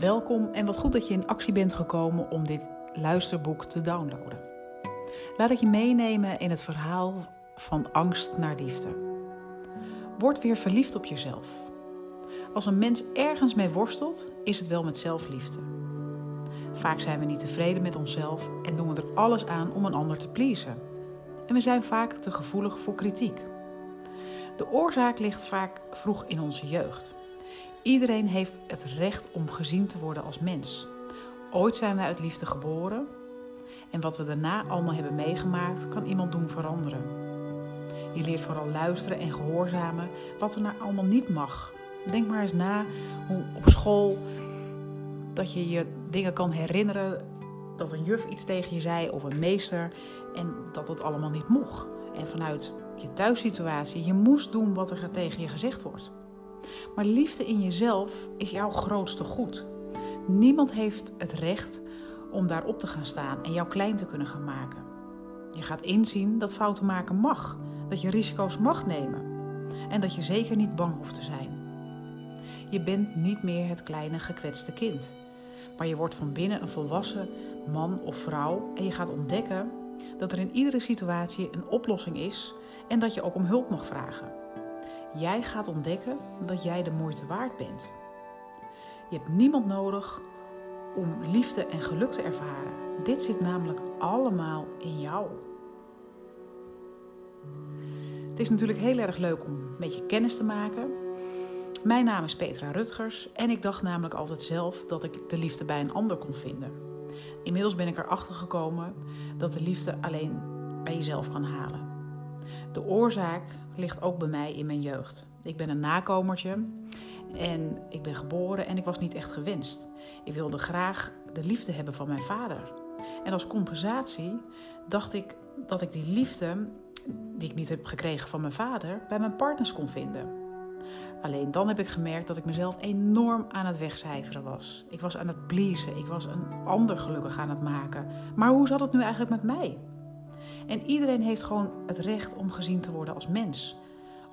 Welkom en wat goed dat je in actie bent gekomen om dit luisterboek te downloaden. Laat ik je meenemen in het verhaal van angst naar liefde. Word weer verliefd op jezelf. Als een mens ergens mee worstelt, is het wel met zelfliefde. Vaak zijn we niet tevreden met onszelf en doen we er alles aan om een ander te pleasen. En we zijn vaak te gevoelig voor kritiek. De oorzaak ligt vaak vroeg in onze jeugd. Iedereen heeft het recht om gezien te worden als mens. Ooit zijn wij uit liefde geboren en wat we daarna allemaal hebben meegemaakt, kan iemand doen veranderen. Je leert vooral luisteren en gehoorzamen wat er nou allemaal niet mag. Denk maar eens na hoe op school dat je je dingen kan herinneren dat een juf iets tegen je zei of een meester en dat het allemaal niet mocht. En vanuit je thuissituatie, je moest doen wat er tegen je gezegd wordt. Maar liefde in jezelf is jouw grootste goed. Niemand heeft het recht om daarop te gaan staan en jou klein te kunnen gaan maken. Je gaat inzien dat fouten maken mag, dat je risico's mag nemen en dat je zeker niet bang hoeft te zijn. Je bent niet meer het kleine gekwetste kind, maar je wordt van binnen een volwassen man of vrouw en je gaat ontdekken dat er in iedere situatie een oplossing is en dat je ook om hulp mag vragen. Jij gaat ontdekken dat jij de moeite waard bent. Je hebt niemand nodig om liefde en geluk te ervaren. Dit zit namelijk allemaal in jou. Het is natuurlijk heel erg leuk om met je kennis te maken. Mijn naam is Petra Rutgers en ik dacht namelijk altijd zelf dat ik de liefde bij een ander kon vinden. Inmiddels ben ik erachter gekomen dat de liefde alleen bij jezelf kan halen. De oorzaak ligt ook bij mij in mijn jeugd. Ik ben een nakomertje en ik ben geboren en ik was niet echt gewenst. Ik wilde graag de liefde hebben van mijn vader. En als compensatie dacht ik dat ik die liefde, die ik niet heb gekregen van mijn vader, bij mijn partners kon vinden. Alleen dan heb ik gemerkt dat ik mezelf enorm aan het wegcijferen was. Ik was aan het pleasen, ik was een ander gelukkig aan het maken. Maar hoe zat het nu eigenlijk met mij? En iedereen heeft gewoon het recht om gezien te worden als mens.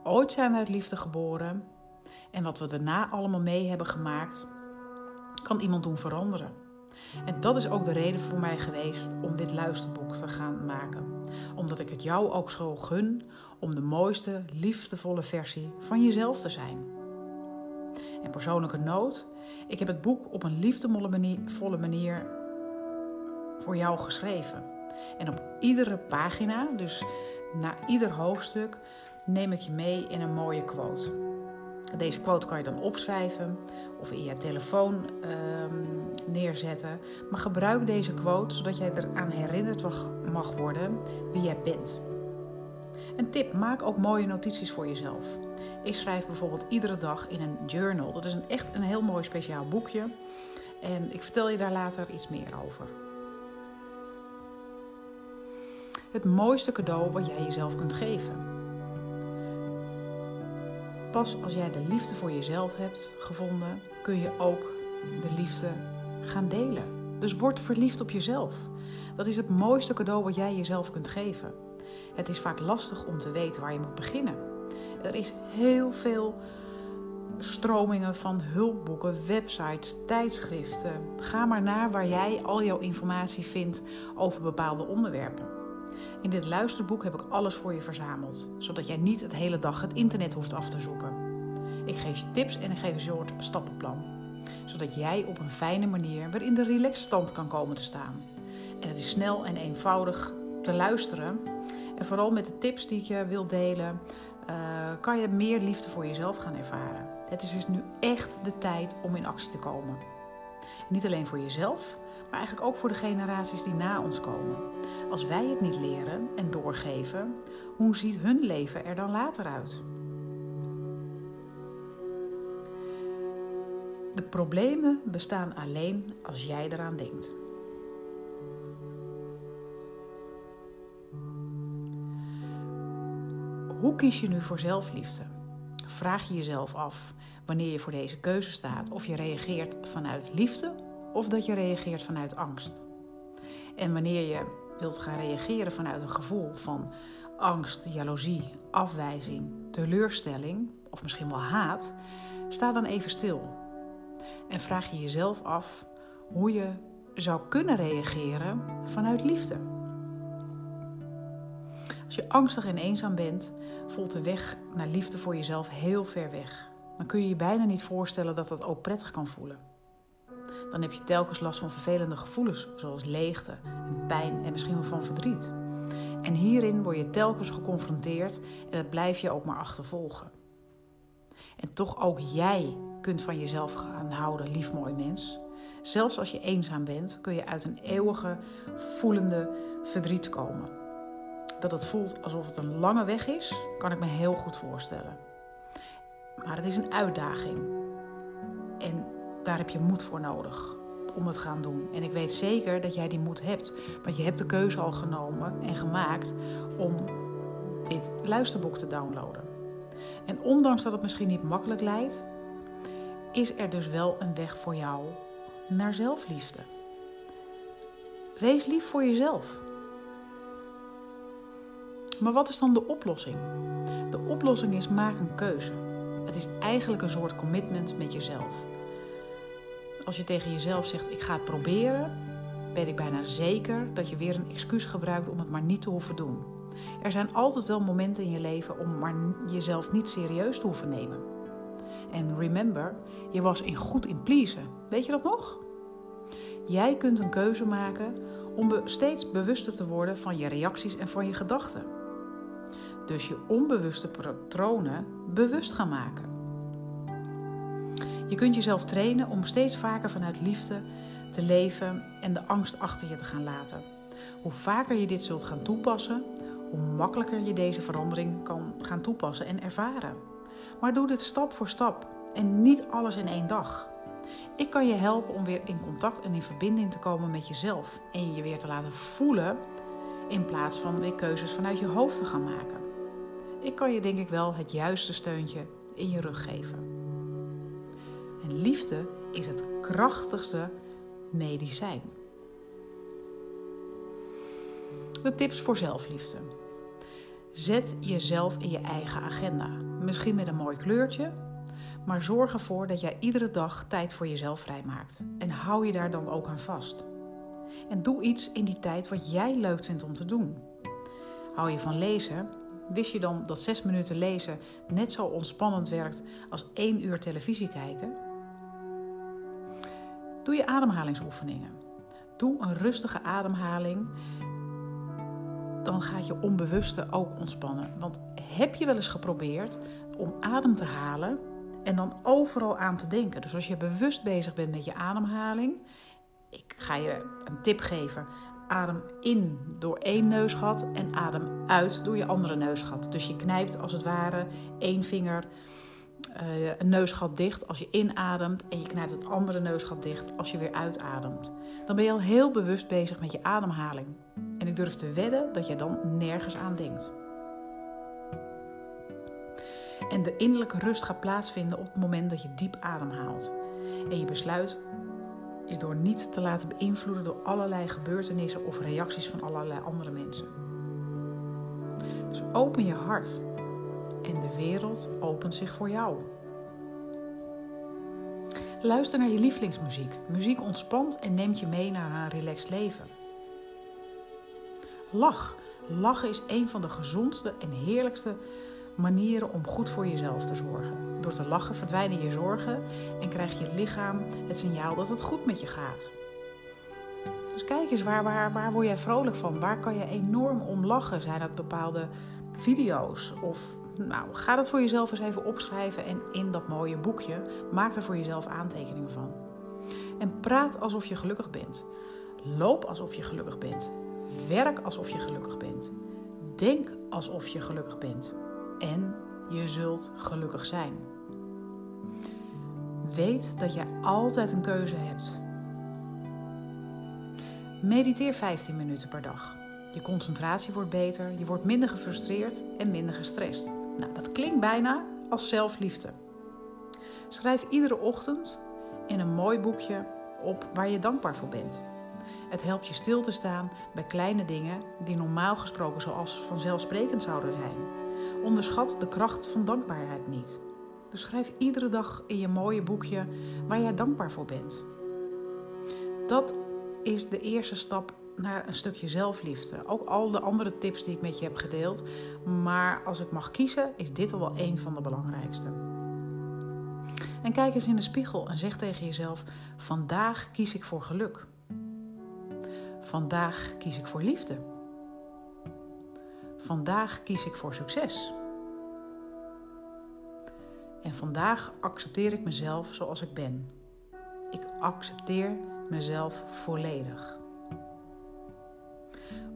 Ooit zijn we uit liefde geboren en wat we daarna allemaal mee hebben gemaakt, kan iemand doen veranderen. En dat is ook de reden voor mij geweest om dit luisterboek te gaan maken. Omdat ik het jou ook zo gun om de mooiste, liefdevolle versie van jezelf te zijn. En persoonlijke noot: ik heb het boek op een liefdevolle manier voor jou geschreven. En op iedere pagina, dus na ieder hoofdstuk, neem ik je mee in een mooie quote. Deze quote kan je dan opschrijven of in je telefoon ehm, neerzetten. Maar gebruik deze quote zodat jij eraan herinnerd mag worden wie jij bent. Een tip: maak ook mooie notities voor jezelf. Ik schrijf bijvoorbeeld iedere dag in een journal. Dat is een, echt een heel mooi speciaal boekje. En ik vertel je daar later iets meer over. Het mooiste cadeau wat jij jezelf kunt geven. Pas als jij de liefde voor jezelf hebt gevonden, kun je ook de liefde gaan delen. Dus word verliefd op jezelf. Dat is het mooiste cadeau wat jij jezelf kunt geven. Het is vaak lastig om te weten waar je moet beginnen. Er is heel veel stromingen van hulpboeken, websites, tijdschriften. Ga maar naar waar jij al jouw informatie vindt over bepaalde onderwerpen. In dit luisterboek heb ik alles voor je verzameld, zodat jij niet het hele dag het internet hoeft af te zoeken. Ik geef je tips en ik geef een soort stappenplan, zodat jij op een fijne manier weer in de relaxed stand kan komen te staan. En het is snel en eenvoudig te luisteren. En vooral met de tips die ik je wil delen, uh, kan je meer liefde voor jezelf gaan ervaren. Het is dus nu echt de tijd om in actie te komen. Niet alleen voor jezelf, maar eigenlijk ook voor de generaties die na ons komen. Als wij het niet leren en doorgeven, hoe ziet hun leven er dan later uit? De problemen bestaan alleen als jij eraan denkt. Hoe kies je nu voor zelfliefde? Vraag je jezelf af wanneer je voor deze keuze staat of je reageert vanuit liefde of dat je reageert vanuit angst. En wanneer je wilt gaan reageren vanuit een gevoel van angst, jaloezie, afwijzing, teleurstelling of misschien wel haat, sta dan even stil. En vraag je jezelf af hoe je zou kunnen reageren vanuit liefde. Als je angstig en eenzaam bent, voelt de weg naar liefde voor jezelf heel ver weg. Dan kun je je bijna niet voorstellen dat dat ook prettig kan voelen. Dan heb je telkens last van vervelende gevoelens, zoals leegte en pijn en misschien wel van verdriet. En hierin word je telkens geconfronteerd en dat blijf je ook maar achtervolgen. En toch ook jij kunt van jezelf gaan houden, lief mooi mens. Zelfs als je eenzaam bent, kun je uit een eeuwige voelende verdriet komen. Dat het voelt alsof het een lange weg is, kan ik me heel goed voorstellen. Maar het is een uitdaging. En daar heb je moed voor nodig om het gaan doen. En ik weet zeker dat jij die moed hebt. Want je hebt de keuze al genomen en gemaakt om dit luisterboek te downloaden. En ondanks dat het misschien niet makkelijk lijkt, is er dus wel een weg voor jou naar zelfliefde. Wees lief voor jezelf. Maar wat is dan de oplossing? De oplossing is maak een keuze. Het is eigenlijk een soort commitment met jezelf. Als je tegen jezelf zegt: Ik ga het proberen, weet ik bijna zeker dat je weer een excuus gebruikt om het maar niet te hoeven doen. Er zijn altijd wel momenten in je leven om maar jezelf niet serieus te hoeven nemen. En remember, je was in goed in pleasen. Weet je dat nog? Jij kunt een keuze maken om steeds bewuster te worden van je reacties en van je gedachten. Dus je onbewuste patronen bewust gaan maken. Je kunt jezelf trainen om steeds vaker vanuit liefde te leven en de angst achter je te gaan laten. Hoe vaker je dit zult gaan toepassen, hoe makkelijker je deze verandering kan gaan toepassen en ervaren. Maar doe dit stap voor stap en niet alles in één dag. Ik kan je helpen om weer in contact en in verbinding te komen met jezelf en je weer te laten voelen in plaats van weer keuzes vanuit je hoofd te gaan maken. Ik kan je denk ik wel het juiste steuntje in je rug geven. En liefde is het krachtigste medicijn. De tips voor zelfliefde. Zet jezelf in je eigen agenda. Misschien met een mooi kleurtje, maar zorg ervoor dat jij iedere dag tijd voor jezelf vrijmaakt. En hou je daar dan ook aan vast. En doe iets in die tijd wat jij leuk vindt om te doen. Hou je van lezen? Wist je dan dat zes minuten lezen net zo ontspannend werkt als één uur televisie kijken? Doe je ademhalingsoefeningen. Doe een rustige ademhaling. Dan gaat je onbewuste ook ontspannen. Want heb je wel eens geprobeerd om adem te halen en dan overal aan te denken? Dus als je bewust bezig bent met je ademhaling, ik ga je een tip geven. Adem in door één neusgat en adem uit door je andere neusgat. Dus je knijpt als het ware één vinger uh, een neusgat dicht als je inademt en je knijpt het andere neusgat dicht als je weer uitademt. Dan ben je al heel bewust bezig met je ademhaling. En ik durf te wedden dat je dan nergens aan denkt. En de innerlijke rust gaat plaatsvinden op het moment dat je diep ademhaalt. En je besluit je door niet te laten beïnvloeden door allerlei gebeurtenissen of reacties van allerlei andere mensen. Dus open je hart en de wereld opent zich voor jou. Luister naar je lievelingsmuziek. Muziek ontspant en neemt je mee naar een relaxed leven. Lach. Lachen is een van de gezondste en heerlijkste manieren om goed voor jezelf te zorgen. Door te lachen verdwijnen je zorgen en krijgt je lichaam het signaal dat het goed met je gaat. Dus kijk eens, waar, waar, waar word jij vrolijk van? Waar kan je enorm om lachen? Zijn dat bepaalde video's of nou, ga dat voor jezelf eens even opschrijven en in dat mooie boekje maak er voor jezelf aantekeningen van. En praat alsof je gelukkig bent. Loop alsof je gelukkig bent. Werk alsof je gelukkig bent. Denk alsof je gelukkig bent. En je zult gelukkig zijn. Weet dat je altijd een keuze hebt. Mediteer 15 minuten per dag. Je concentratie wordt beter, je wordt minder gefrustreerd en minder gestrest. Nou, dat klinkt bijna als zelfliefde. Schrijf iedere ochtend in een mooi boekje op waar je dankbaar voor bent. Het helpt je stil te staan bij kleine dingen die normaal gesproken zoals vanzelfsprekend zouden zijn. Onderschat de kracht van dankbaarheid niet. Dus schrijf iedere dag in je mooie boekje waar jij dankbaar voor bent. Dat is de eerste stap naar een stukje zelfliefde. Ook al de andere tips die ik met je heb gedeeld. Maar als ik mag kiezen, is dit al wel een van de belangrijkste. En kijk eens in de spiegel en zeg tegen jezelf: Vandaag kies ik voor geluk. Vandaag kies ik voor liefde. Vandaag kies ik voor succes. En vandaag accepteer ik mezelf zoals ik ben. Ik accepteer mezelf volledig.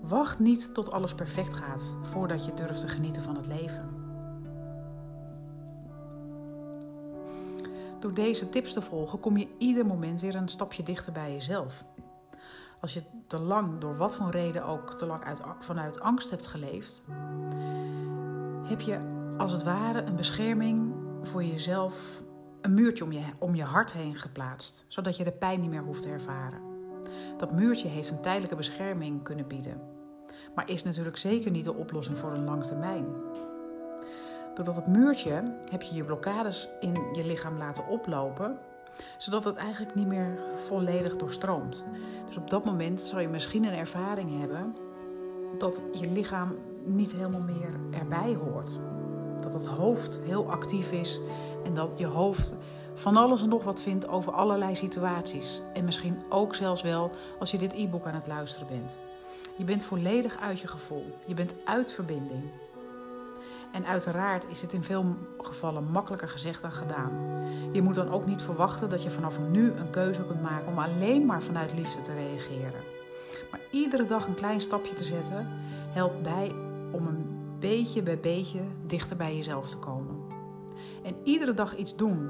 Wacht niet tot alles perfect gaat voordat je durft te genieten van het leven. Door deze tips te volgen kom je ieder moment weer een stapje dichter bij jezelf. Als je te lang, door wat voor reden ook, te lang uit, vanuit angst hebt geleefd, heb je als het ware een bescherming voor jezelf, een muurtje om je, om je hart heen geplaatst, zodat je de pijn niet meer hoeft te ervaren. Dat muurtje heeft een tijdelijke bescherming kunnen bieden, maar is natuurlijk zeker niet de oplossing voor een lange termijn. Door dat muurtje heb je je blokkades in je lichaam laten oplopen, zodat het eigenlijk niet meer volledig doorstroomt. Dus op dat moment zal je misschien een ervaring hebben dat je lichaam niet helemaal meer erbij hoort. Dat het hoofd heel actief is en dat je hoofd van alles en nog wat vindt over allerlei situaties. En misschien ook zelfs wel als je dit e-book aan het luisteren bent. Je bent volledig uit je gevoel. Je bent uit verbinding. En uiteraard is het in veel gevallen makkelijker gezegd dan gedaan. Je moet dan ook niet verwachten dat je vanaf nu een keuze kunt maken om alleen maar vanuit liefde te reageren. Maar iedere dag een klein stapje te zetten helpt bij om een beetje bij beetje dichter bij jezelf te komen. En iedere dag iets doen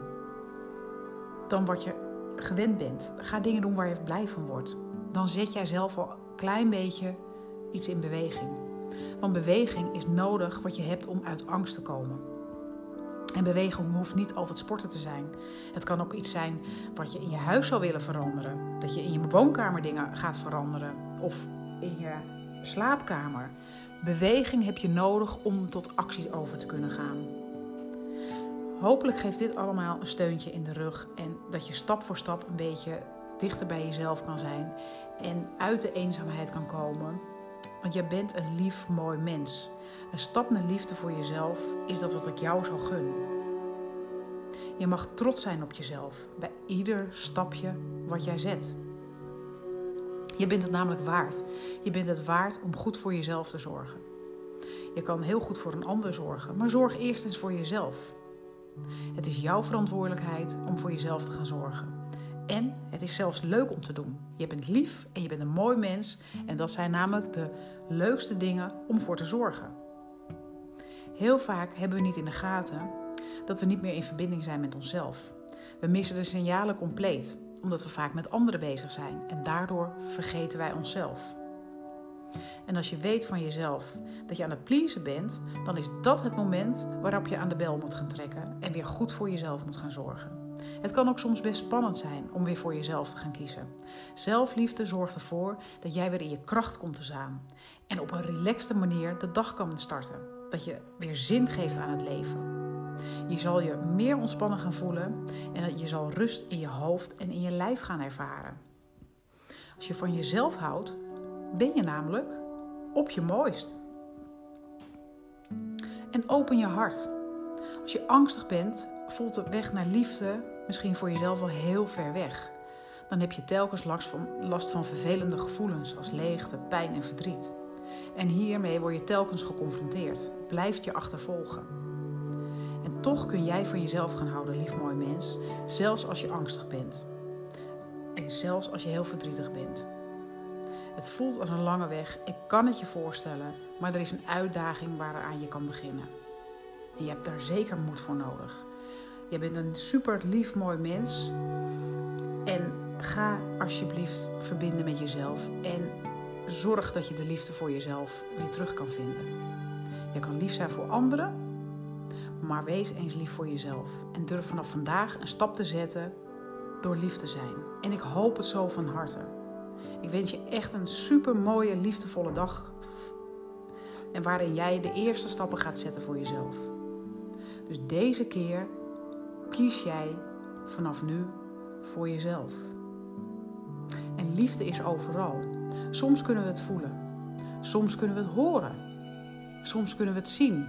dan wat je gewend bent. Ga dingen doen waar je blij van wordt. Dan zet jij zelf al een klein beetje iets in beweging. Want beweging is nodig wat je hebt om uit angst te komen. En beweging hoeft niet altijd sporten te zijn. Het kan ook iets zijn wat je in je huis zou willen veranderen. Dat je in je woonkamer dingen gaat veranderen. Of in je slaapkamer. Beweging heb je nodig om tot actie over te kunnen gaan. Hopelijk geeft dit allemaal een steuntje in de rug en dat je stap voor stap een beetje dichter bij jezelf kan zijn en uit de eenzaamheid kan komen. Want je bent een lief, mooi mens. Een stap naar liefde voor jezelf is dat wat ik jou zou gun. Je mag trots zijn op jezelf bij ieder stapje wat jij zet. Je bent het namelijk waard. Je bent het waard om goed voor jezelf te zorgen. Je kan heel goed voor een ander zorgen, maar zorg eerst eens voor jezelf. Het is jouw verantwoordelijkheid om voor jezelf te gaan zorgen. En het is zelfs leuk om te doen. Je bent lief en je bent een mooi mens. En dat zijn namelijk de leukste dingen om voor te zorgen. Heel vaak hebben we niet in de gaten dat we niet meer in verbinding zijn met onszelf. We missen de signalen compleet omdat we vaak met anderen bezig zijn en daardoor vergeten wij onszelf. En als je weet van jezelf dat je aan het pleasen bent, dan is dat het moment waarop je aan de bel moet gaan trekken en weer goed voor jezelf moet gaan zorgen. Het kan ook soms best spannend zijn om weer voor jezelf te gaan kiezen. Zelfliefde zorgt ervoor dat jij weer in je kracht komt te staan en op een relaxte manier de dag kan starten. Dat je weer zin geeft aan het leven. Je zal je meer ontspannen gaan voelen en je zal rust in je hoofd en in je lijf gaan ervaren. Als je van jezelf houdt, ben je namelijk op je mooist. En open je hart. Als je angstig bent, voelt de weg naar liefde misschien voor jezelf wel heel ver weg. Dan heb je telkens last van, vervelende gevoelens als leegte, pijn en verdriet. En hiermee word je telkens geconfronteerd. Het blijft je achtervolgen. En toch kun jij van jezelf gaan houden, lief mooi mens, zelfs als je angstig bent. En zelfs als je heel verdrietig bent. Het voelt als een lange weg, ik kan het je voorstellen, maar er is een uitdaging waaraan je kan beginnen. En je hebt daar zeker moed voor nodig. Je bent een super lief mooi mens. En ga alsjeblieft verbinden met jezelf. En zorg dat je de liefde voor jezelf weer terug kan vinden. Je kan lief zijn voor anderen, maar wees eens lief voor jezelf. En durf vanaf vandaag een stap te zetten door lief te zijn. En ik hoop het zo van harte. Ik wens je echt een super mooie, liefdevolle dag. En waarin jij de eerste stappen gaat zetten voor jezelf. Dus deze keer kies jij vanaf nu voor jezelf. En liefde is overal. Soms kunnen we het voelen. Soms kunnen we het horen. Soms kunnen we het zien.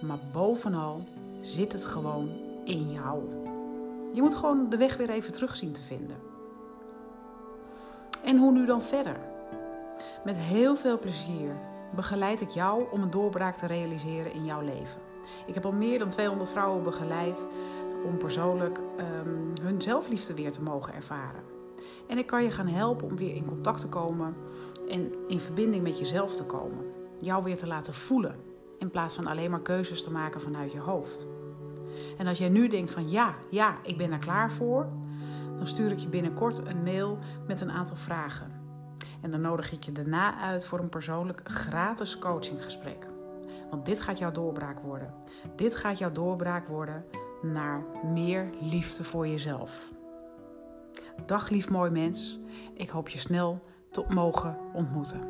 Maar bovenal zit het gewoon in jou. Je moet gewoon de weg weer even terug zien te vinden. En hoe nu dan verder? Met heel veel plezier begeleid ik jou om een doorbraak te realiseren in jouw leven. Ik heb al meer dan 200 vrouwen begeleid om persoonlijk um, hun zelfliefde weer te mogen ervaren. En ik kan je gaan helpen om weer in contact te komen en in verbinding met jezelf te komen. Jou weer te laten voelen in plaats van alleen maar keuzes te maken vanuit je hoofd. En als jij nu denkt van ja, ja, ik ben er klaar voor, dan stuur ik je binnenkort een mail met een aantal vragen. En dan nodig ik je daarna uit voor een persoonlijk gratis coachinggesprek. Want dit gaat jouw doorbraak worden. Dit gaat jouw doorbraak worden naar meer liefde voor jezelf. Dag lief mooi mens, ik hoop je snel te mogen ontmoeten.